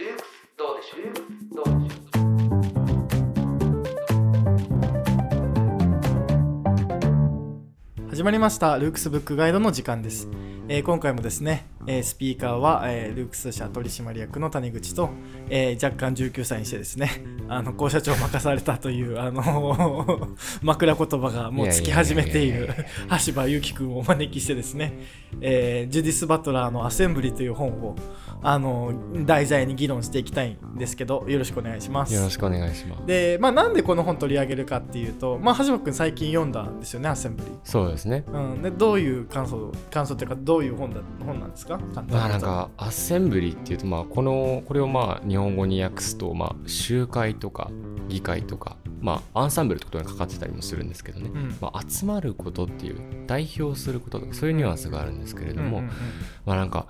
どうでしょうどうでしょう始まりましたルークスブックガイドの時間です、えー今回もですね、えースピーカーは、えールークス社取締役の谷口と、えー若干19歳にしてですねあの校社長を任されたというあの 枕言葉がもうつき始めている橋場ゆきくんをお招きしてですね、えージュディス・バトラーの「アセンブリ」という本をあの題材に議論していきたいんですけどよろしくお願いします。よろしくお願いします。で、まあ、なんでこの本取り上げるかっていうと、まあ、橋場くん最近読んだんですよねアセンブリ。そうですね。うん、でどういう感想感想っていうかどういう本だ本なんですか？まあなんかアッセンブリっていうとまあこのこれをまあ日本語に訳すとまあ集会とか議会とかまあアンサンブルってことがかかってたりもするんですけどね、うん。まあ、集まることっていう代表することとかそういうニュアンスがあるんですけれども、うんうんうん。まあなんか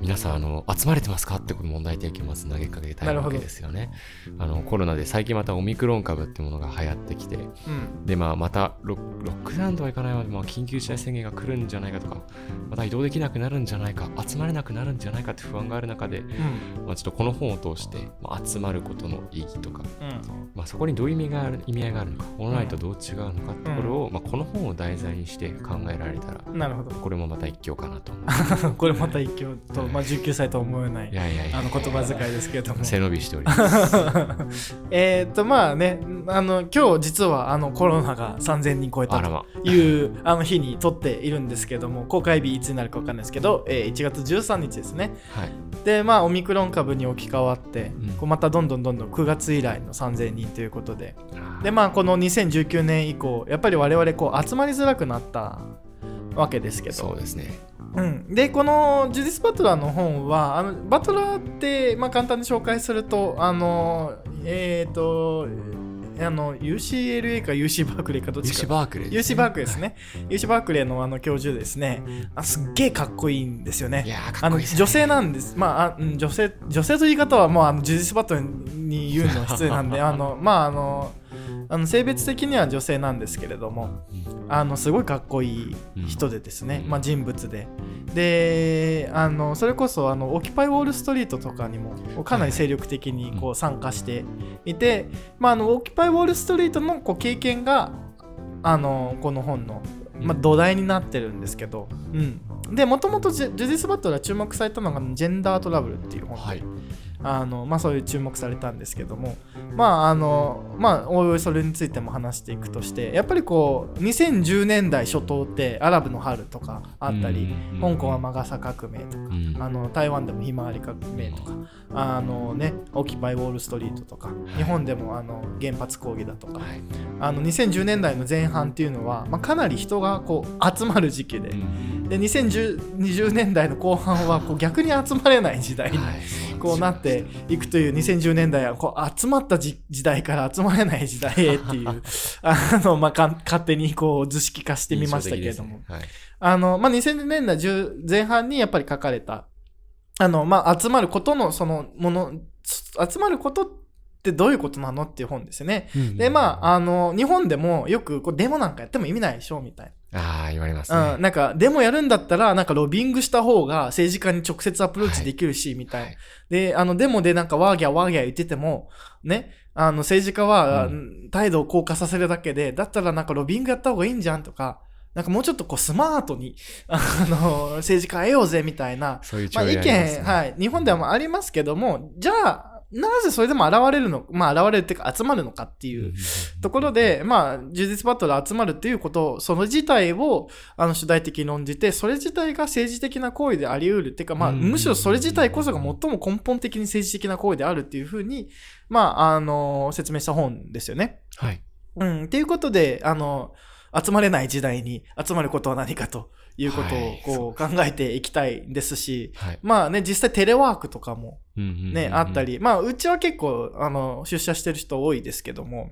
皆さんあの集まれてますかって問題提起をまず投げかけたいわけですよね。あのコロナで最近またオミクロン株っていうものが流行ってきてうん。でまあまたロッロックダウンとはいかないまで、まあ、緊急事態宣言が来るんじゃないかとかまた移動できなくなるんじゃないか集まれなくなるんじゃないかって不安がある中で、うん。まあ、ちょっとこの本を通して、まあ、集まることの意義とか、うん。まあ、そこにどういう意味がある意味合いがあるのかオンラインとどう違うのかってところを、まあ、この本を題材にして考えられたらうんなるほど。これもまた一興かなと。思 これまた一挙と、まあ、19歳とは思えなういいやいやいや。あの言葉遣いですけれども。背伸びしております。えっとまあねあの今日実はあのコロナが3000人超えたというあの日に撮っているんですけども公開日いつになるか分かんないですけど、えー1月13日ですね。はい。でまあオミクロン株に置き換わって、うん。こうまたどんどんどんどん9月以来の3000人ということで。でまあこの2019年以降やっぱり我々こう集まりづらくなったわけですけど。そうですね。うん、でこのジュディス・バトラーの本はあのバトラーって、まあ、簡単に紹介するとあのえっ、とあの UCLA か UC バークレーかどっちか。バークレーです UC バークレーですね。UC バークレーのあの教授ですね。あすっげえかっこいいんですよね。いやーかあのっこいいですね。女性なんです。まあ、あうん女性、女性という言い方はもうあのジュディス・バトラーに言うのは失礼なんで、あの、まあ、あの、あの性別的には女性なんですけれども、あのすごいかっこいい人でですね、うん。まあ、人物で。で、あのそれこそあのオキパイ・ウォール・ストリートとかにもかなり精力的にこう参加していて、まあ、あのオキパイ・ウォール・ストリートのこう経験があのこの本の、まあ、土台になってるんですけど、うん、でもともとジュディス・バトラー注目されたのがジェンダートラブルっていう本で、はいあのまあ、そういう注目されたんですけどもまああのまあおいおいそれについても話していくとしてやっぱりこう2010年代初頭ってアラブの春とかあったりうん香港はマガサ革命とかうん。あの台湾でもひまわり革命とかあのねオキパイウォールストリートとか日本でもあの原発抗議だとかはい。あの2010年代の前半っていうのは、まあ、かなり人がこう集まる時期でうんで2020年代の後半はこう逆に集まれない時代にはいこうなっていくという2010年代はこう集まったじ時代から集まれない時代へっていう あの、まあ、か勝手にこう図式化してみましたけれども、ね。はい。あの、まあ、2000年代10前半にやっぱり書かれたあの、まあ、集まることのそのもの集まることってどういうことなのっていう本ですよね。でまああの日本でもよくこうデモなんかやっても意味ないでしょみたいああ言われますな、ね。うん、なんかデモやるんだったらなんかロビングした方が政治家に直接アプローチできるし、みたいな。はい。で、あの、デモでなんかワーギャーワーギャー言ってても、ね、あの、政治家は、う態度を硬化させるだけで、だったらなんかロビングやった方がいいんじゃんとか、なんかもうちょっとこうスマートに、あの、政治家得ようぜみたいな、そういうまあ、意見、はい、日本ではありますけども、じゃあ、なぜそれでも現れるの、まあ現れるっていうか集まるのかっていうところで、まあ、ジュディス・バトラー集まるっていうことを、その自体をあの主題的に論じて、それ自体が政治的な行為であり得るっていうか、まあ、うんむしろそれ自体こそが最も根本的に政治的な行為であるっていうふうに、まあ、あの、説明した本ですよね。はい。うん、っていうことで、あの、集まれない時代に集まることは何かということはいをこう考えていきたいですし、はい。まあね、実際テレワークとかもね、あったりり、まあ、うちは結構、あの、出社してる人多いですけども、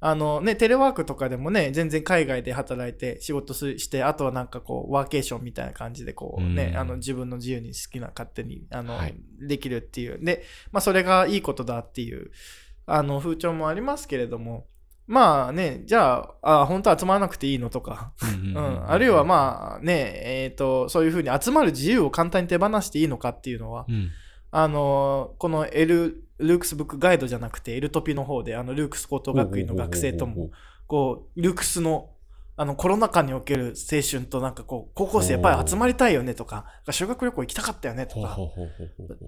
あのね、テレワークとかでもね、全然海外で働いて仕事すして、あとはなんかこう、ワーケーションみたいな感じでこうね、うん。あの自分の自由に好きな勝手に、あの、はい。できるっていう。で、まあそれがいいことだっていう、あの、風潮もありますけれども、まあね、じゃあ、あ本当は集まらなくていいのとか、うん、あるいはまあね、えっ、と、そういうふうに集まる自由を簡単に手放していいのかっていうのは、うん。あの、この L、ルークスブックガイドじゃなくて、エルトピの方で、あの、ルークス高等学院の学生とも、こう、ルークスの、あの、コロナ禍における青春と、なんかこう、高校生やっぱり集まりたいよねとか、修学旅行行きたかったよねとか、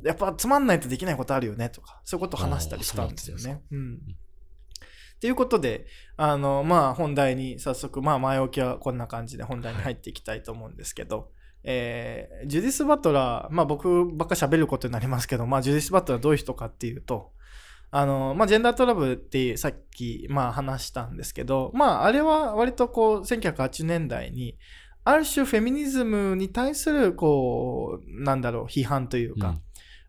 やっぱつまんないとできないことあるよねとか、そういうことを話したりしたんですよね。うん。ということで、あの、まあ、本題に早速、まあ、前置きはこんな感じで本題に入っていきたいと思うんですけど、えージュディス・バトラー、まあ、僕ばっか喋ることになりますけど、まあ、ジュディス・バトラーどういう人かっていうと、あの、まあ、ジェンダートラブルってさっき、まあ、話したんですけど、まあ、あれは割とこう、1980年代に、ある種フェミニズムに対する、こう、なんだろう、批判というか、うん。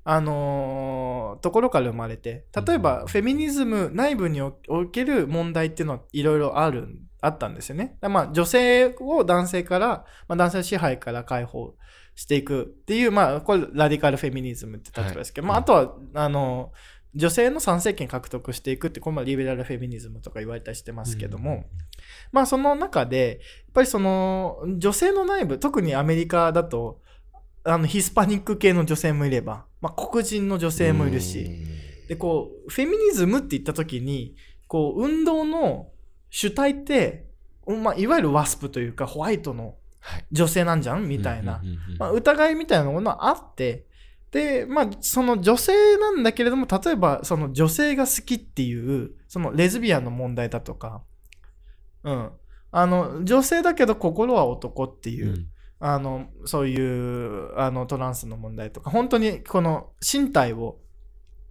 あのーところから生まれて、例えば、うんフェミニズム内部におおける問題っていうのはいろいろある、あったんですよね。まあ、女性を男性から、まあ、男性の支配から解放していくっていう、まあ、これ、ラディカルフェミニズムって立場ですけど、はいまあ、あとは、あの、女性の参政権獲得していくって、これもリベラルフェミニズムとか言われたりしてますけども、まあその中で、やっぱりその女性の内部、特にアメリカだと、あのヒスパニック系の女性もいれば、まあ、黒人の女性もいるし、で、こう、フェミニズムって言った時に、こう、運動の主体って、まあ、いわゆるワスプというか、ホワイトのはい。女性なんじゃん？みたいな。まあ、疑いみたいなものはあって、で、まあ、その女性なんだけれども、例えば、その女性が好きっていう、そのレズビアンの問題だとか、うん。あの、女性だけど心は男っていう、うんあの、そういう、あの、トランスの問題とか、本当にこの身体を、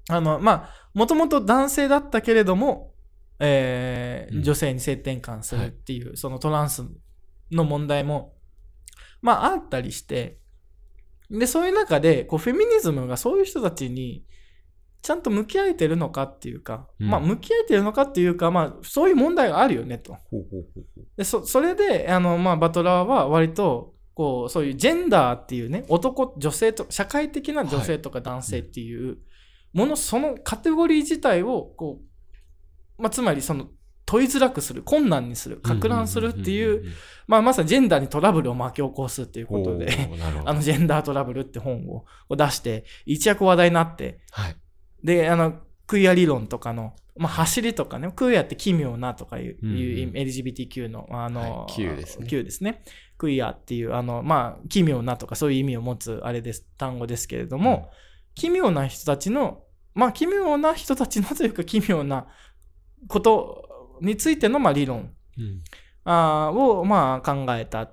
あの、まあ、もともと男性だったけれども、えーうん。女性に性転換するっていう、そのトランスの問題も、まあ、あったりして、で、そういう中で、こう、フェミニズムがそういう人たちに、ちゃんと向き合えてるのかっていうか、うん。まあ、向き合えてるのかっていうか、まあ、そういう問題があるよねと。ほうほうほうほう。でそそれであの、まあ、バトラーは割とこうそういうジェンダーっていうね男女性と社会的な女性とか男性っていうもの、そのカテゴリー自体をこう、まあ、つまりその問いづらくする困難にするか乱するっていう,、まあ、まさにジェンダーにトラブルを巻き起こすっていうことで。あのジェンダートラブルって本を出して一躍話題になってはいであのクイア理論とかの、まあ、走りとかね、クイアって奇妙なとかいう,、うん LGBTQ の、あの、はい。Q ですね。Q ですね。クイアっていう、あの、まあ、奇妙なとかそういう意味を持つあれです、単語ですけれども、奇妙な人たちの、まあ、奇妙な人たちのというか奇妙なことについての、まあ、理論うん。あーを、まあ、考えた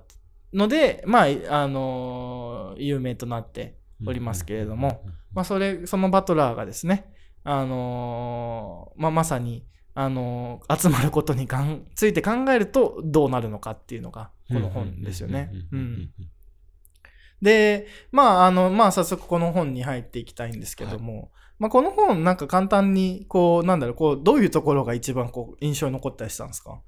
ので、まあ、あの有名となっておりますけれども、まあ、それ、そのバトラーがですね、あのーまあ、まさに、あのー集まることについて考えるとどうなるのかっていうのが、この本ですよね。うん。で、まあ、あの、まあ、早速この本に入っていきたいんですけども、まあ、この本、なんか簡単に、こう、なんだろう、こう、どういうところが一番こう、印象に残ったりしたんですか？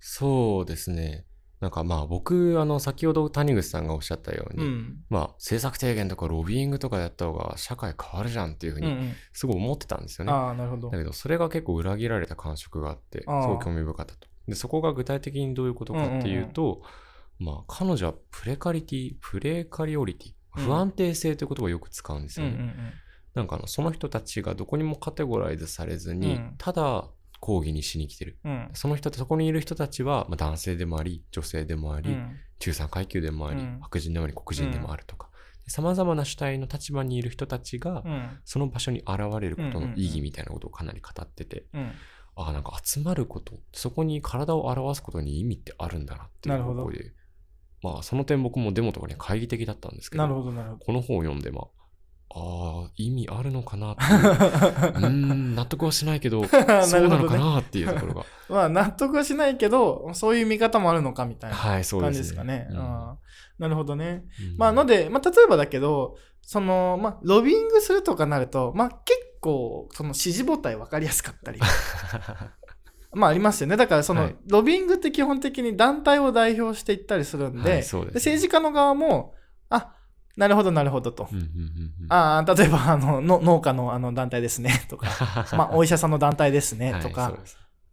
そうですね。なんかまあ僕、あの、先ほど谷口さんがおっしゃったように、うん。まあ政策提言とかロビーイングとかやった方が社会変わるじゃんっていうふうにうんうん。すごい思ってたんですよね。ああ、なるほどだ。けどそれが結構裏切られた感触があって、すごい興味深かったと。で、そこが具体的にどういうことかっていうと、まあ彼女はプレカリティ、プレカリオリティ、うん不安定性という言葉をよく使うんですよね。うんうんうん。なんかあのその人たちがどこにもカテゴライズされずに、うんただ抗議にしに来てる。うん。その人そこにいる人たちは、まあ、男性でもあり、女性でもあり、うん中産階級でもあり、うん白人でもあり、黒人でもあるとか、さまざまな主体の立場にいる人たちが、うん。その場所に現れることうんうんうんの意義みたいなことをかなり語ってて、うん。ああ、なんか集まること、そこに体を表すことに意味ってあるんだなっていう方向で、まあその点僕もデモとかに懐疑的だったんですけど、なるほど、ど。この本を読んで、まあ、ああ、意味あるのかなっていう、ん、納得はしないけど、そうなのかなっていうところが。まあ、納得はしないけど、そういう見方もあるのかみたいな感でね。じですすかね。うんなるほどね。うんまあ、ので、まあ、例えばだけど、その、まあ、ロビングするとかなると、まあ、結構、その支持母体分かりやすかったり。まあ、ありますよね。だから、その、はいロビングって基本的に団体を代表していったりするんで、はいですね政治家の側も、あ、なるほど、なるほどと。うんうんうんうん。ああ、例えば、あの、の農家のあの団体ですね、とか、まあ、お医者さんの団体ですね、とか。はい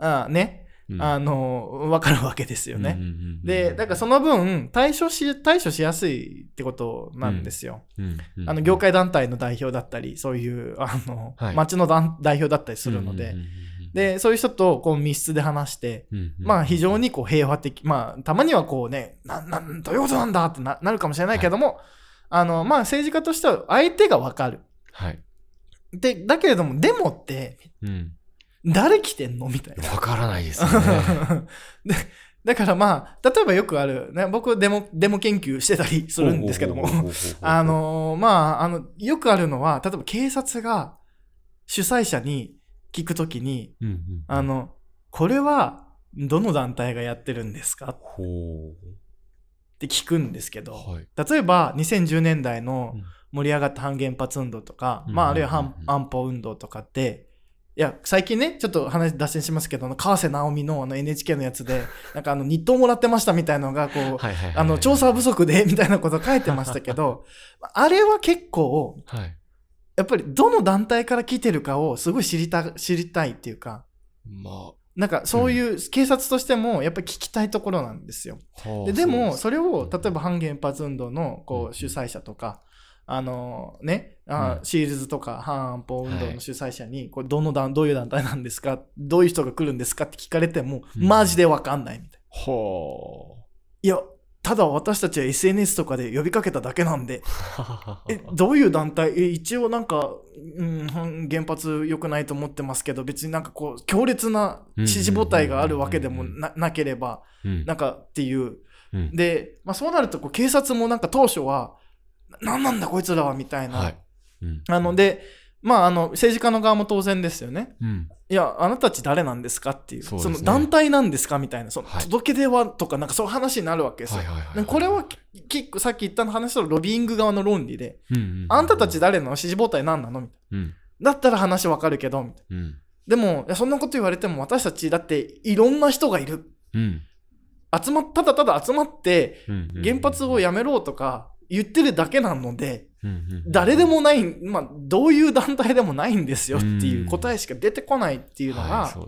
ああね。うん。あの、わかるわけですよね。うんうんうんで、だからその分、対処し、対処しやすいってことなんですよ。うんうんあの、業界団体の代表だったり、そういう、あの、はい。町の団代表だったりするので、うんうんうんうん。で、そういう人とこう密室で話して、うんうんまあ非常にこう平和的、まあたまにはこうね、な、なん、どういうことなんだってななるかもしれないけども、あの、まあ政治家としては相手がわかる。はい。で、だけれども、デモってうん。誰来てんの？みたいな。わからないですよね。でだからまあ、例えばよくある、ね、僕デモ、デモ研究してたりするんですけどもあ、のーまあ、あの、よくあるのは、例えば警察が主催者に聞くときに、うんうん、あの、これはどの団体がやってるんですか？ほって聞くんですけど、う。はい。例えば2010年代のうん盛り上がった反原発運動とか、うんまああるいは反安保運動とかって、いや、最近ね、ちょっと話脱線しますけど、あの川瀬直美のあの NHK のやつで、なんかあの日当もらってましたみたいなのが、こう、はいはいはいはいあの、調査不足で、みたいなこと書いてましたけど、あれは結構、はい。やっぱりどの団体から来てるかをすごい知りた、知りたいっていうか、まなんかそういう警察としてもやっぱり聞きたいところなんですよ。ででも、うそれを、例えば反原発運動のこう主催者とか、あのね、あうん。シールズとか反安保運動はい。の主催者に、これどの団、どういう団体なんですかどういう人が来るんですかって聞かれても、うん。マジでわかんないみたいな。はいや、ただ私たちは SNS とかで呼びかけただけなんで、あ。え、どういう団体？え一応なんか、うん、反原発良くないと思ってますけど、別になんかこう、強烈な支持母体があるわけでもななければ、うんなんかっていう。うんで、まあそうなるとこう、警察もなんか当初は、ななんなんだこいつらはみたいな。はい。うんあの、で、まああの、政治家の側も当然ですよね。うん。いや、あなたたち誰なんですかっていう。そねの団体なんですかみたいな。そのはい届け出はとか、なんかそういう話になるわけですよ。これは結構さっき言った話とロビーング側の論理で、うんうんあんたたち誰なの支持母体何なのみたいうん。な。だったら話わかるけど、みたいな。うん。でも、いやそんなこと言われても私たちだっていろんな人がいる。うん。集まっ、ただただ集まってうん。原発をやめろとか言ってるだけなので、うんうん誰でもない、まあ、どういう団体でもないんですよっていう答えしか出てこないっていうのはいが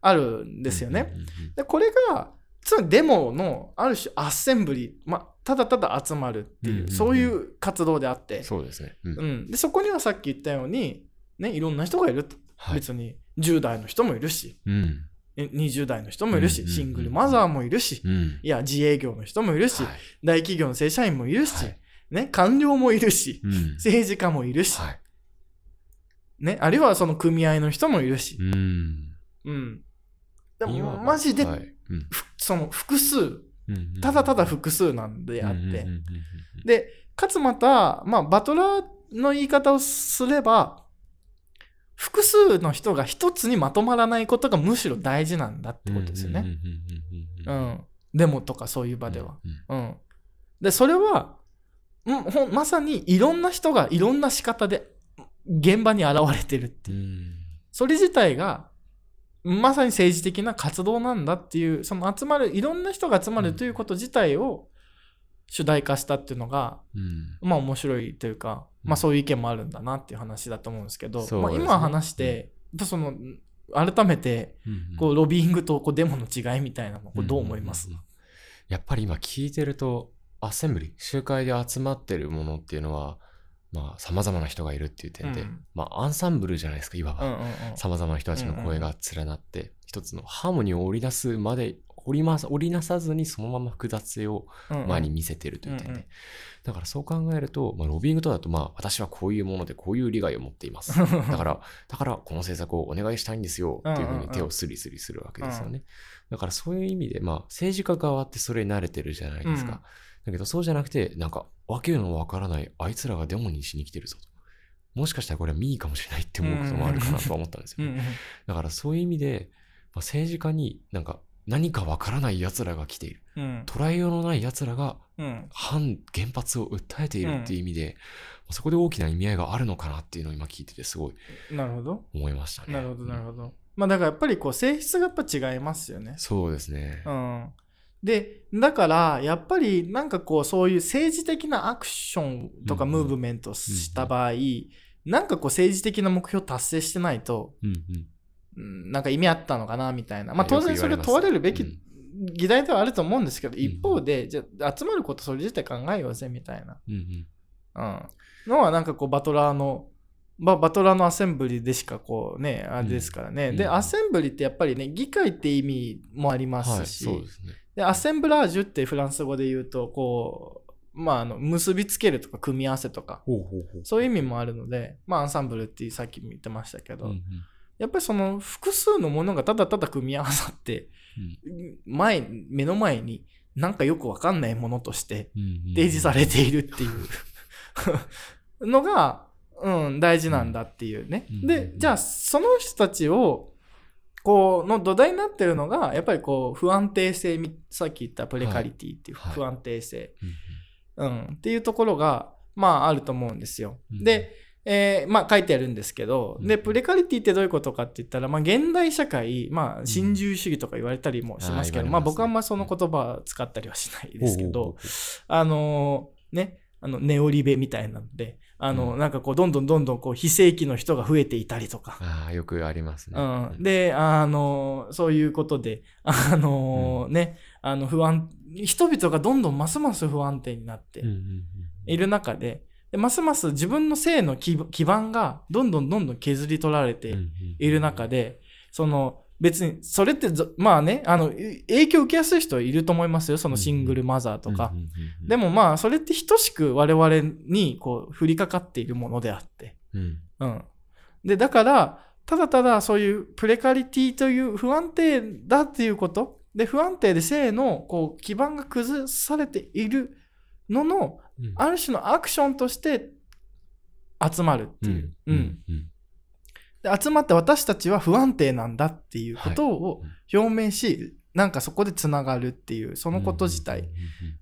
あるんですよね。で、これが、つまりデモのある種アッセンブリ、まあ、ただただ集まるっていう、そういう活動であって、そうですね。うん。うん、でそこにはさっき言ったように、ね、いろんな人がいると。はい。別に10代の人もいるし、うん。え20代の人もいるし、シングルマザーもいるし、うん。いや、自営業の人もいるし、はい。大企業の正社員もいるし、はいね、官僚もいるし、うん。政治家もいるし、はい。ね、あるいはその組合の人もいるし、うん。うん。でも、マジで、はいうんふその複数、うんただただ複数なんであって、で、かつまた、まあ、バトラーの言い方をすれば、複数の人が一つにまとまらないことがむしろ大事なんだってことですよね。うん。デモとかそういう場では。うんうん。で、それは、まさにいろんな人がいろんな仕方で現場に現れてるっていう。うん。それ自体が、まさに政治的な活動なんだっていう、その集まる、いろんな人が集まるということ自体を主題化したっていうのが、うん。まあ面白いというか、うん。まあそういう意見もあるんだなっていう話だと思うんですけど、ね。まあ今話して、その、改めて、うんこう、ロビーイングとこうデモの違いみたいなの、これどう思います、んんん。やっぱり今聞いてると、アッセンブリ、集会で集まってるものっていうのは、まあ、様々な人がいるっていう点で、うんまあ、アンサンブルじゃないですか、いわば。うんうんうん。様々な人たちの声が連なって、一つのハーモニーを織り出すまで、織りま織りなさずにそのまま複雑性をうんうん前に見せてるという点で。うんうんだからそう考えると、まあ、ロビーイングとだと、まあ、私はこういうものでこういう利害を持っています。だから、だからこの政策をお願いしたいんですよっていうふうに手をスリスリするわけですよね。だからそういう意味で、まあ、政治家側ってそれに慣れてるじゃないですか。うんだけどそうじゃなくて、なんか、わけのわからないあいつらがデモにしに来てるぞと。もしかしたらこれは民意かもしれないって思うこともあるかなとは思ったんですよね。だからそういう意味で、まあ、政治家になんか何かわからない奴らが来ている。うん捉えようのない奴らがうん反原発を訴えているっていう意味で、そこで大きな意味合いがあるのかなっていうのを今聞いててすごいなるほど。思いましたね。なるほど、なるど。ほど。まあだからやっぱりこう性質がやっぱ違いますよね。そうですね。うん。で、だからやっぱりなんかこうそういう政治的なアクションとかうんムーブメントした場合、なんかこう政治的な目標達成してないと、なんか意味あったのかなみたいな。まあ当然それ問われるべきうん議題ではあると思うんですけど、ん一方で、じゃあ集まることそれ自体考えようぜみたいな。うん。のはなんかこうバトラーの、まあ、バトラーのアセンブリでしかこうね、あれですからね。で、うん。うん。アセンブリってやっぱりね、議会って意味もありまはい、すし、ですね。で、アセンブラージュってフランス語で言うと、こう、まあ、あの、結びつけるとか、組み合わせとか。そういう意味もあるので、まあ、アンサンブルってさっきも言ってましたけど、うんうん。やっぱりその複数のものがただただ組み合わさって、うん。前、目の前になんかよくわかんないものとして提示されているっていう。のが、うん、大事なんだっていうね。うん。で、じゃあ、その人たちを、こう、の土台になってるのが、やっぱりこう、不安定性み、さっき言ったプレカリティっていうはい不安定性、うんうん、っていうところが、まあ、あると思うんですよ。うん。で、えーまあ、書いてあるんですけど、で、うん。プレカリティってどういうことかって言ったら、まあ、現代社会、まあ、新自由主義とか言われたりもしますけど、まあ、あますね。僕はあんまその言葉は使ったりはしないですけど、あのーね、あの、ネオリベみたいなので、あの、うん。なんかこう、どんどんどんどんこう、非正規の人が増えていたりとか、うああ、よくありますね。うん、で、あの、そういうことで、あのね、あの、不安、人々がどんどんますます不安定になってうんうんうんいる中で、でますます自分の性の基基盤がどんどんどんどん削り取られてうんうん。いる中で、その、別に、それってぞ、まあね、あの、い影響を受けやすい人はいると思いますよ。そのシングルマザーとか。うんうんうんでもまあ、それって等しく我々にこう降りかかっているものであって。うんうん。で、だから、ただただそういうプレカリティという不安定だっていうこと。で、不安定で性のこう基盤が崩されているのの、うんある種のアクションとして集まるっていう。うん。うんで集まって私たちは不安定なんだっていうことを表明し、なんかそこでつながるっていう、そのこと自体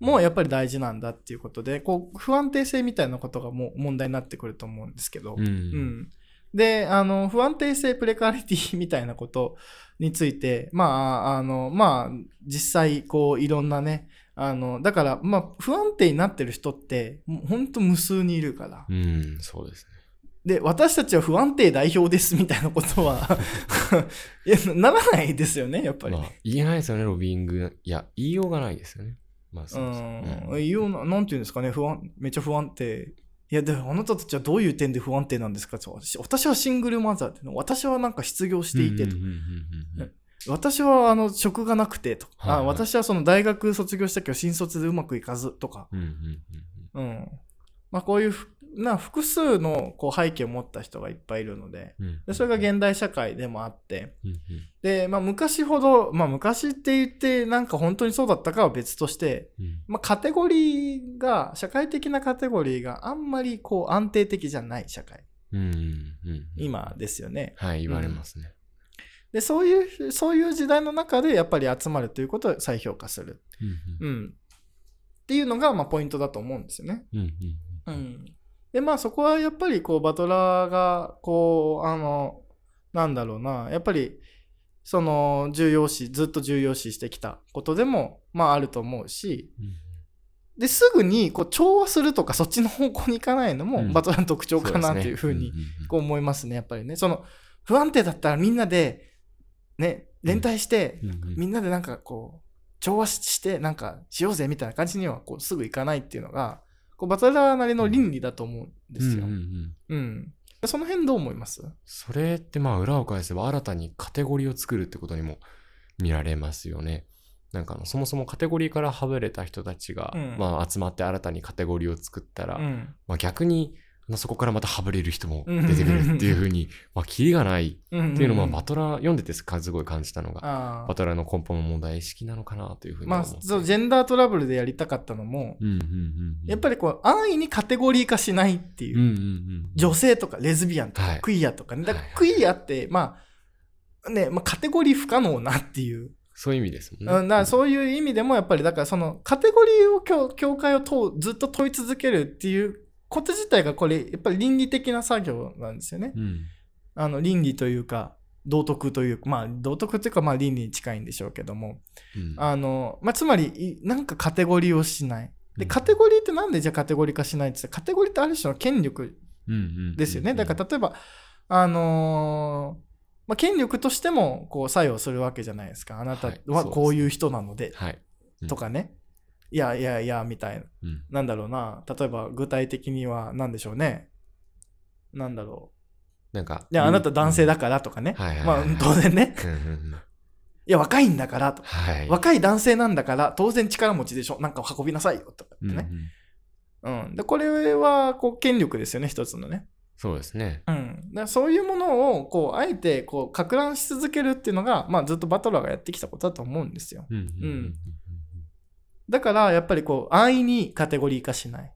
もやっぱり大事なんだっていうことで、こう、不安定性みたいなことがもう問題になってくると思うんですけど、うん。うん。うんで、あの、不安定性、プレカリティみたいなことについて、まあ、あの、まあ、実際、こう、いろんなね、あの、だから、まあ、不安定になってる人って、もう本当無数にいるから。うん、そうですね。で、私たちは不安定代表ですみたいなことは いや、ならないですよね、やっぱり。まあ、言えないですよね、ロビング。いや、言いようがないですよね。まあ、そうそううん。うんいいような、なんていうんですかね、不安、めっちゃ不安定。いや、でもあなたたちはどういう点で不安定なんですか？私私はシングルマザーっての、私はなんか失業していてと私はあの職がなくてとか、はいはいあ私はその大学卒業したけど新卒でうまくいかずとか、うんうんうんうん。まあこういうふな複数のこう背景を持った人がいっぱいいるので、うんでそれが現代社会でもあって、で、まあ昔ほど、まあ昔って言ってなんか本当にそうだったかは別として、うんまあカテゴリーが、社会的なカテゴリーがあんまりこう安定的じゃない社会、今ですよね。はい、言われますね。で、そういう、そういう時代の中でやっぱり集まるということを再評価する。うんうん。っていうのが、まあ、ポイントだと思うんですよね。うんうんうん。で、まあ、そこはやっぱり、こう、バトラーが、こう、あの、なんだろうな、やっぱり、その、重要視、ずっと重要視してきたことでも、まあ、あると思うし、うん。で、すぐに、こう、調和するとか、そっちの方向に行かないのも、うん。バトラーの特徴かなというふうに、こう思いますね、やっぱりね。その、不安定だったらみんなで、ね、連帯して、みんなでなんかこう、調和して、なんかしようぜみたいな感じにはこうすぐいかないっていうのが、こうバトラーなりの倫理だと思うんですよ。うんうんうんうん。その辺どう思います？それってまあ裏を返せば新たにカテゴリーを作るってことにも見られますよね。なんかそもそもカテゴリーから省れた人たちが、うんまあ集まって新たにカテゴリーを作ったら、うん。まあ逆にまあそこからまた省れる人も出てくるっていうふうに、まあキリがないっていうのはバトラー読んでてすごい感じたのが、あバトラーの根本の問題意識なのかなというふうにまあ。そう、ジェンダートラブルでやりたかったのも、やっぱりこう、安易にカテゴリー化しないっていう。女性とかレズビアンとかはいクイアとかね。だからはいクイアって、まあ、ね、まあ、カテゴリー不可能なっていう。そういう意味ですもんね。うん、だからそういう意味でもやっぱりだからそのカテゴリーを教教会を問うずっと問い続けるっていうこと自体がこれやっぱり倫理的な作業なんですよね。うんあの倫理というか道徳というかまあ道徳というかまあ倫理に近いんでしょうけどもうんあの、まあ、つまりいなんかカテゴリーをしない。でうんカテゴリーってなんでじゃあカテゴリー化しないってカテゴリーってある種の権力ですよね。だから例えばあのーまあ、権力としてもこう作用するわけじゃないですか。あなたはこういう人なので、はい。うんとかね。いやいやいや、みたいな。うん。なんだろうな。例えば具体的には何でしょうね。なんだろなんか。う。いや、あなた男性だかからとかね。まあ当然ね。いや、若いんだからとか。はい。若い男性なんだから当然力持ちでしょ。なんか運びなさいよとかってうんうね。んうん。で、これはこう権力ですよね、一つのね。そうですね。うん、だそういうものをこうあえてこうか乱し続けるっていうのが、まあ、ずっとバトラーがやってきたことだと思うんですようんうんうんだからやっぱりこう安易にカテゴリー化しない。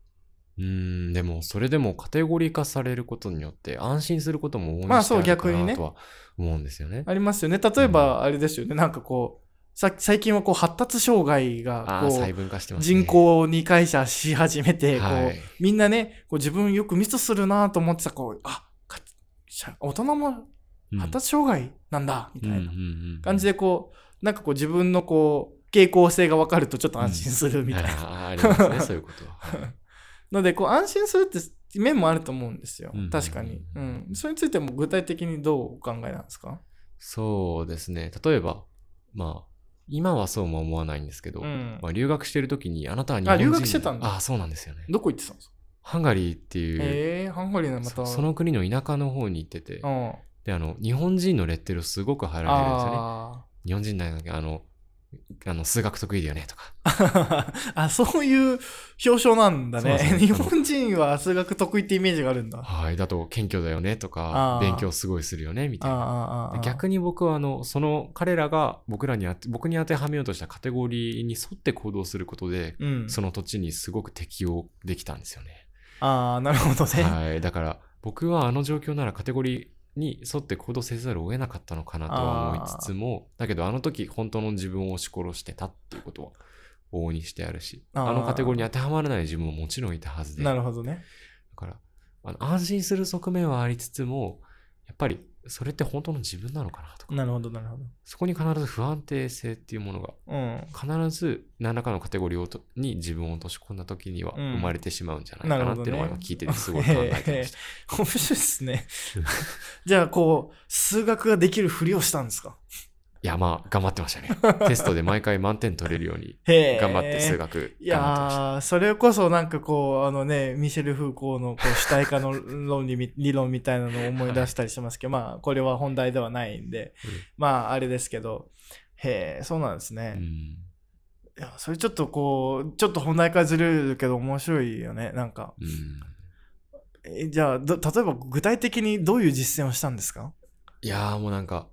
うん。うん、でも、それでもカテゴリー化されることによって安心することも多いまあそう逆にね。とは思うんですよね。ありますよね。例えばあれですよね、なんかこうさ最近はこう発達障害がああ、こ細う分化してますね。人口に解釈し始めてこう、はい。みんなねこう自分よくミスするなと思ってたこうあ大人もうん。発達障害なんだ、みたいなうんうんうん。感じでこうなんかこう自分のこう傾向性が分かるとちょっと安心するみたいな、ああありますね、そういうことは。はい。のでこう安心するって面もあると思うんですよ。うん確かに、うん、それについても具体的にどうお考えなんですか？そうですね。例えば、まあ、今はそうも思わないんですけど、うん。まあ、留学してる時にあなたは日本人あ留学してたんだ。ああ、そうなんですよね。どこ行ってたんですか？ハンガリーっていう、えー、ハンガリーのまた。そその国の田舎の方に行ってて、うん。で、あの、日本人のレッテルをすごく貼られるんですよね。あ日本人なんだけ？ど、あの、あの数学得意だよねとか。ー あそういう表彰なんだねそうそうそう日本人は数学得意ってイメージがあるんだあはい。だと、謙虚だよねとあかー、勉強すごいするよねみたいな。逆に僕はあのその彼らが僕らにあて僕に当てはめようとしたカテゴリーに沿って行動することで、うんその土地にすごく適応できたんですよね。ああなるほどね、はい、だから僕はあの状況ならカテゴリーに沿って行動せざるを得なかったのかなとは思いつつもだけどあの時本当の自分を押し殺してたっていうことは往々にしてあるしあのカテゴリーに当てはまらない自分ももちろんいたはずで。なだるほどね。からあの安心する側面はありつつもやっぱりそれって本当の自分なのかなとか。なるほどなるほど。そこに必ず不安定性っていうものがうん。必ず何らかのカテゴリーをとに自分を落とし込んだ時にはうん。生まれてしまうんじゃないかなっていうのは聞いててすごい考えて。ました。面白いですね。じゃあこう数学ができるふりをしたんですか？いやまあ頑張ってましたね。テストで毎回満点取れるように頑張って数学い頑張ってました。やーそれこそなんかこうあのねミシェル・フーコーのこう主体化の論理み 理論みたいなのを思い出したりしますけど、まあこれは本題ではない。んで、うん。まああれですけど。へえそうなんですね、いうん。やそれちょっとこうちょっと本題からずれるけど面白いよね。なんか。うん。えじゃあど例えば具体的にどういう実践をしたんですか？いやーもうなんか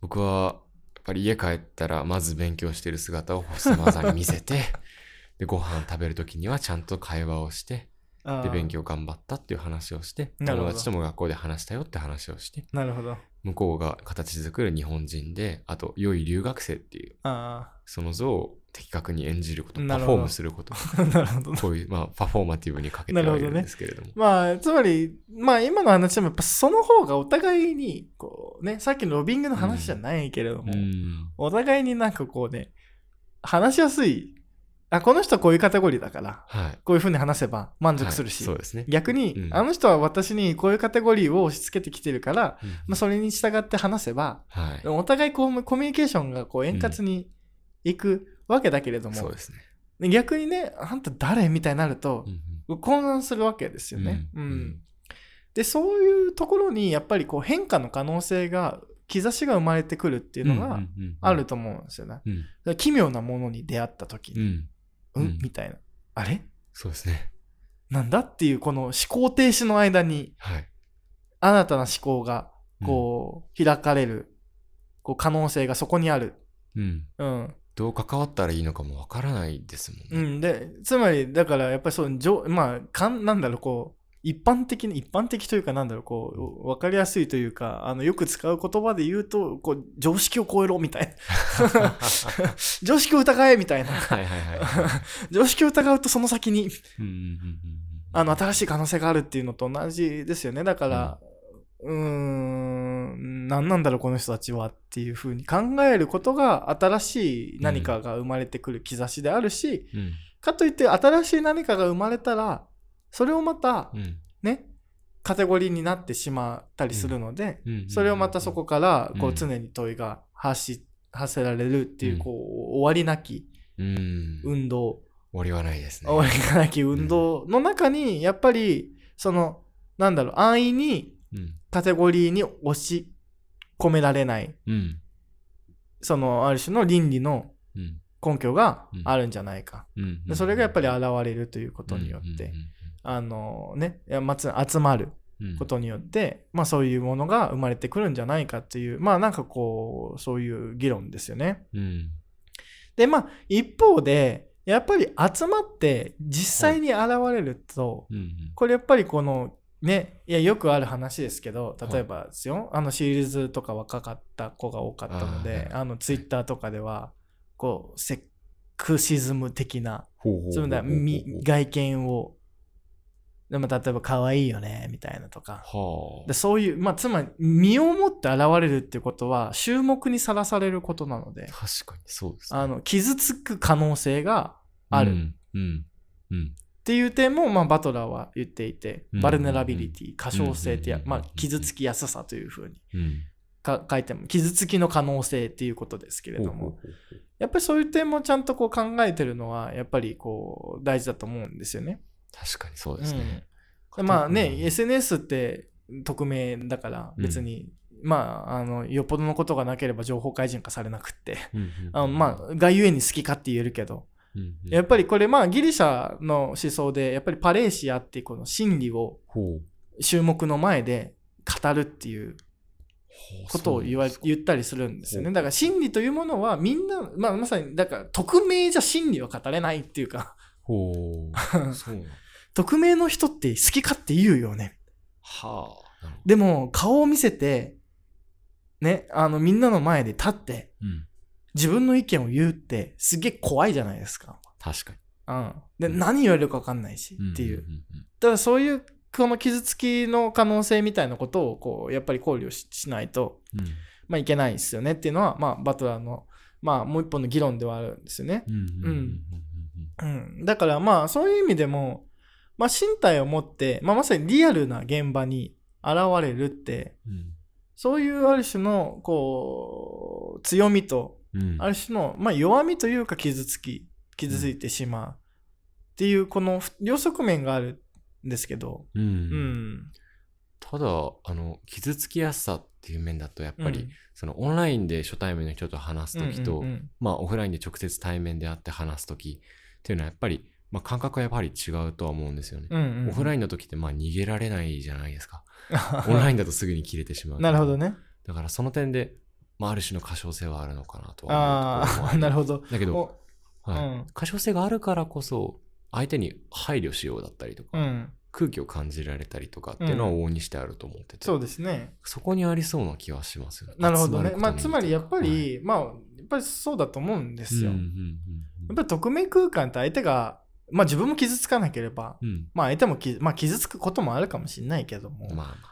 僕はぱり家帰ったらまず勉強してる姿をホストマザーに見せて でご飯食べる時にはちゃんと会話をしてで勉強頑張ったっていう話をしてなるほど。友達とも学校で話したよって話をしてなるほど。向こうが形作る日本人であと良い留学生っていうあその像を的確に演じることパフォームすること。こういう、まあ、パフォーマティブにかけてはいるんですけれども。まあ、つまり、まあ今の話でもやっぱその方がお互いに、こうね、さっきのロビングの話じゃないけれども、うん。お互いになんかこうね、話しやすい。あ、この人はこういうカテゴリーだから、はい。こういうふうに話せば満足するし、はいそうですね。逆に、うん。あの人は私にこういうカテゴリーを押し付けてきてるから、うん。まあ、それに従って話せば、はい。お互いこうコミュニケーションがこう円滑にいくわけだけれども、そうですね。で逆にね、あんた誰みたいになるとう、ん混乱するわけですよね。うんうん。でそういうところにやっぱりこう変化の可能性が兆しが生まれてくるっていうのがあると思うんですよね。うん。ら奇妙なものに出会った時に、うん。うん？うん。みたいな。あれ？そうですね。なんだっていうこの思考停止の間にはい。新たな思考がこう開かれる、こう可能性がそこにある。うん。うん。どう関わったらいいのかもわからないですもんねうん、で、つまり、だからやっぱりそう、まあ、かんなんだろう、こう、一般的に、一般的というか、なんだろう、こう、わかりやすいというか、あの、よく使う言葉で言うと、こう、常識を超えろ、みたいな。常識を疑え、みたいな。常識を疑うとその先に、あの、新しい可能性があるっていうのと同じですよね。だから、うーん、何なんだろう、この人たちはっていうふうに考えることが、新しい何かが生まれてくる兆しであるし、うんかといって新しい何かが生まれたら、それをまたうんね、カテゴリーになってしまったりするので、うんそれをまたそこからこううん常に問いが発し発せられるっていううんこう終わりなきうん。終運動、わりはないですね。終わりなき運動の中にやっぱりそのなんだろう安易にうん。カテゴリーに押し込められないうん。そのある種の倫理のうん。根拠があるんじゃないか、うん。でそれがやっぱり現れるということによって、あのね集まるうん、ことによって、まあそういうものが生まれてくるんじゃないかっていう、まあなんかこう、そういう議論ですよね。うん。で、まあ一方で、やっぱり集まって実際に現れると、うん。これやっぱりこの、ね、いやよくある話ですけど、例えばですよ、あのシリーズとか若かった子が多かったので、あーあのツイッターとかでは、こう、セックシズム的な、外見を、でも例えば可愛いよね、みたいなとか、はでそういう、まあ、つまり、身をもって現れるっていうことは、注目にさらされることなのであ。、確かにそうですね。あの、傷つく可能性があるっうん。うん。うん。ていう点も、まあ、バトラーは言っていて、うん。バルネラビリティ、過小性ってまあ、傷つきやすさというふうにうん。か書いても、傷つきの可能性っていうことですけれども、やっぱりそういう点もちゃんとこう考えてるのは、やっぱりこう、大事だと思うんですよね。確かにそうですね。でまあね、うん。SNS って匿名だから別に、まあ、あの、よっぽどのことがなければ情報開示化されなくって、うんうん。あのまあ、がゆえに好きかって言えるけど、うんうんやっぱりこれまあギリシャの思想で、やっぱりパレーシアっていうこの真理を注目の前で語るっていうことを言わ言ったりするんですよね。だから真理というものはみんな、まあまさに、だから匿名じゃ真理は語れないっていうか、匿名の人って好きかって言うよね。はあ。でも顔を見せて、ね、あのみんなの前で立って。自分の意見を言うってすげえ怖いじゃないですか。確かに。うん。で、うん何言われるか分かんないしっていう。んんんただそういうこの傷つきの可能性みたいなことをこうやっぱり考慮ししないと、うん。まあ、いけないですよねっていうのは、まあ、バトラーの、まあ、もう一本の議論ではあるんですよね。うん。うん。うんうん、だからまあそういう意味でも、まあ、身体を持って、まあ、まさにリアルな現場に現れるってうん。そういうある種のこう強みとうん。ある種の、まあ、弱みというか傷つき傷ついてしまうっていうこの両側面があるんですけど、う。うんん、ただ、あの、傷つきやすさっていう面だと、やっぱり、うんそのオンラインで初対面の人と話すときと、うんうんまあオフラインで直接対面で会って話すときっていうのはやっぱり、まあ感覚はやっぱり違うとは思うんですよね。うんうんうんオフラインの時ってまあ逃げられないじゃないですか。オンラインだとすぐに切れてしまう。なるほど。ね。だからその点で、まあある種の過小性はあるのかなとはああ、思うあり なるほど。だけど、おはい。うん。過小性があるからこそ、相手に配慮しようだったりとか、うん、空気を感じられたりとかっていうのは往々にしてあると思ってて、そうですね。そこにありそうな気はしますよね。なるほどね。まあ、つまりやっぱはい。り、まあ、やっぱりそうだと思うんですよ。うんうんやっぱり匿名空間って相手が、まあ自分も傷つかなければ、うんうん。まあ相手もき、まあ、傷つくこともあるかもしれないけども、まあまあ、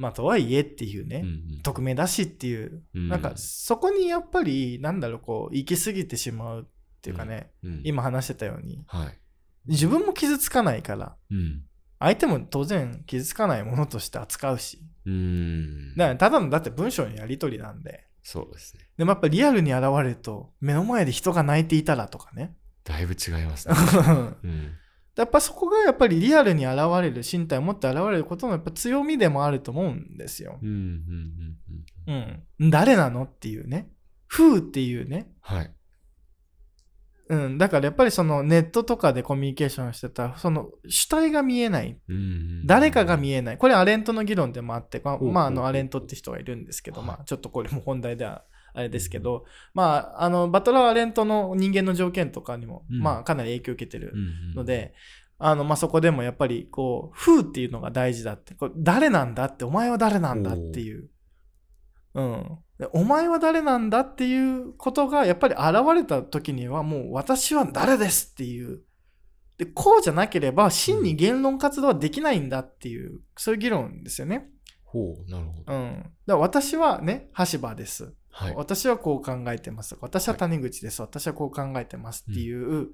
まあ。とはいえっていうね、うんうん匿名だしっていう、うんなんかそこにやっぱり、なんだろう、こう、行き過ぎてしまうっていうかね、うん今話してたように、はい。自分も傷つかないから、うん。相手も当然傷つかないものとして扱うし、うーん。だからただのだって文章のやり取りなんで、そうですね。でもやっぱリアルに現れると、目の前で人が泣いていたらとかね。だいぶ違いますね。うん。やっぱそこがやっぱりリアルに現れる、身体を持って現れることのやっぱ強みでもあると思うんですよう。ん。誰なのっていうね。風っていうね。はい。うん。だからやっぱりそのネットとかでコミュニケーションしてた、その主体が見えない。誰かが見えない。これアレントの議論でもあって、まあ、あ、あの、アレントって人がいるんですけど、はいまあ、ちょっとこれも本題ではあれですけど、まあ、あの、バトラーはアレントの人間の条件とかにも、うんまあ、かなり影響を受けてるうんうんの、で、あの、まあ、そこでもやっぱり、こう、風っていうのが大事だって、こう誰なんだって、お前は誰なんだっていう。うん。でお前は誰なんだっていうことが、やっぱり現れた時には、もう私は誰ですっていう。で、こうじゃなければ、真に言論活動はできないんだっていう、そういう議論ですよね。ほう、なるほど。うん。だから私はね、橋場です。はい。私はこう考えてます。私は谷口です。私はこう考えてますっていう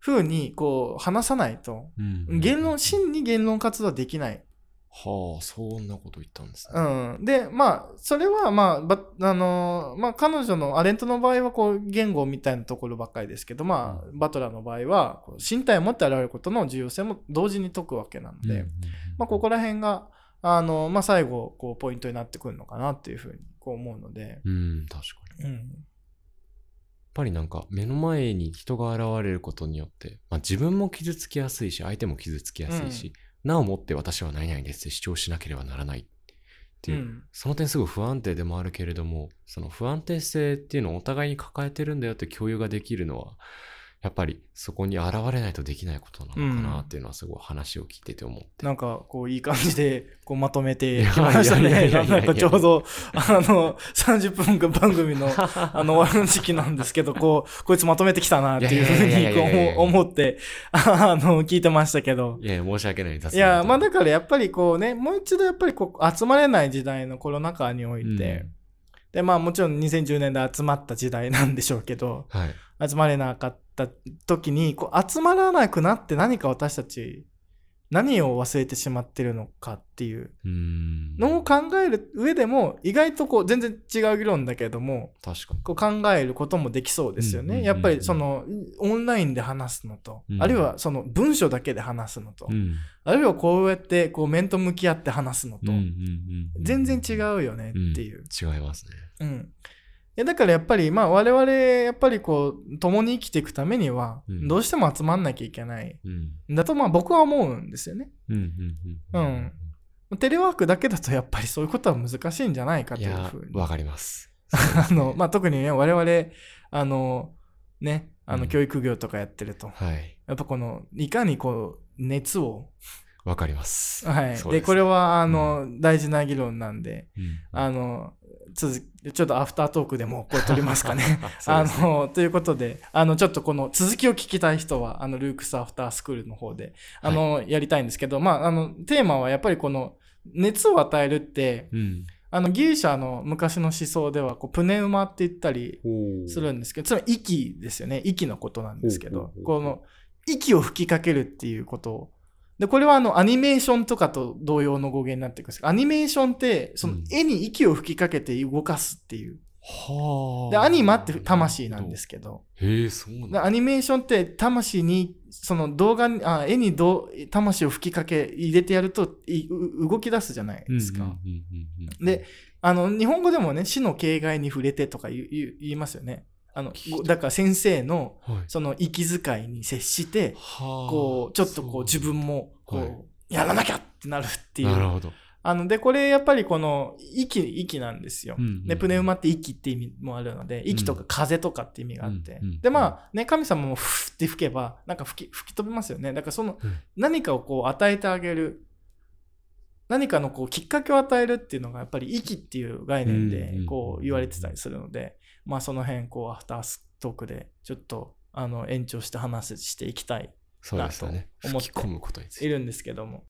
風にこう話さないと、うん言論、真に言論活動はできない。はあ、そんなこと言ったんですね。うん、でまあそれはまあばあのーまあ彼女のアレントの場合はこう言語みたいなところばっかりですけどまあバトラーの場合は身体を持って現れることの重要性も同時に解くわけなので、まあ、ここら辺があの、まあ、最後こうポイントになってくるのかなっていうふうにこう思うので、うん、確かに。やっうんぱりなんか目の前に人が現れることによって、まあ、自分も傷つきやすいし、相手も傷つきやすいし、なおもって私は何々ですって主張しなければならないっていう、うん。その点すごい不安定でもあるけれども、その不安定性っていうのをお互いに抱えてるんだよって共有ができるのは、やっぱりそこに現れないとできないことなのかなっていうのはすごい話を聞いてて思って。なんかこういい感じで こうまとめてきましたね。なんかちょうどあの30分番組の あの終わりの時期なんですけど、こうこいつまとめてきたなっていうふうに思ってあの聞いてましたけど。いやいや、申し訳ない雑いや、まあだだからやっぱりこうね、もう一度やっぱりこう集まれない時代のコロナ禍において、でまあもちろん2010年で集まった時代なんでしょうけど、はい。集まれなかった時にこう集まらなくなって何か私たち何を忘れてしまってるのかっていう。のを考える上でも意外とこう全然違う議論だけれども確かに。こう考えることもできそうですよね。やっぱりそのオンラインで話すのと、うんあるいはその文章だけで話すのと、うん。あるいはこうやってこう面と向き合って話すのと、全然違うよねっていう。うん違いますね。うん。いやだからやっぱりまあ我々やっぱりこう共に生きていくためにはうんどうしても集まんなきゃいけない。うん。だとまあ僕は思うんですよね。うんうんうん。うん。テレワークだけだとやっぱりそういうことは難しいんじゃないかというふう、に。わかります。あの、まあ特にね、我々、あの、ね、あのうん教育業とかやってると、はい。やっぱこの、いかにこう、熱を、わかります。はい。で、これは、あの、大事な議論なんで、うんあの、続きちょっとアフタートークでもこれ取りますかね。そうあの、ということで、あの、ちょっとこの続きを聞きたい人は、あの、ルークスアフタースクールの方で、あの、やりたいんですけど、まあ、あの、テーマはやっぱりこの、熱を与えるって、うん。あの、ギリシャの昔の思想では、こう、プネウマって言ったりするんですけど、つまり息ですよね。息のことなんですけどこの、息を吹きかけるっていうことを、で、これはあの、アニメーションとかと同様の語源になっていくんですけど、アニメーションって、そのうん絵に息を吹きかけて動かすっていう。はあ。で、アニマって魂なんですけど、へえ、そうなんだ。でアニメーションって魂に、その動画に、あ絵にどう魂を吹きかけ、入れてやると動き出すじゃないですか。うんうんうんうんうんで、あの、日本語でもね、死の形骸に触れてとか言いますよね。あのだから先生の、はいその息遣いに接して、はあこう、ちょっとこう自分も、こう、はいやらなきゃってなるっていう。なるほど。あの、で、これやっぱりこの、息、息なんですよ。うんうんで、プネウマって息って意味もあるので、息とか風とかって意味があって。うんうんで、まあ、ね、神様もふって吹けば、なんか吹き、吹き飛びますよね。だからその、うん何かをこう与えてあげる。何かのこうきっかけを与えるっていうのがやっぱり息っていう概念うんでうんこう言われてたりするので、まあその辺こうアフタートークでちょっとあの延長して話していきたい。なと思って吹き込むことについて。いるんですけども。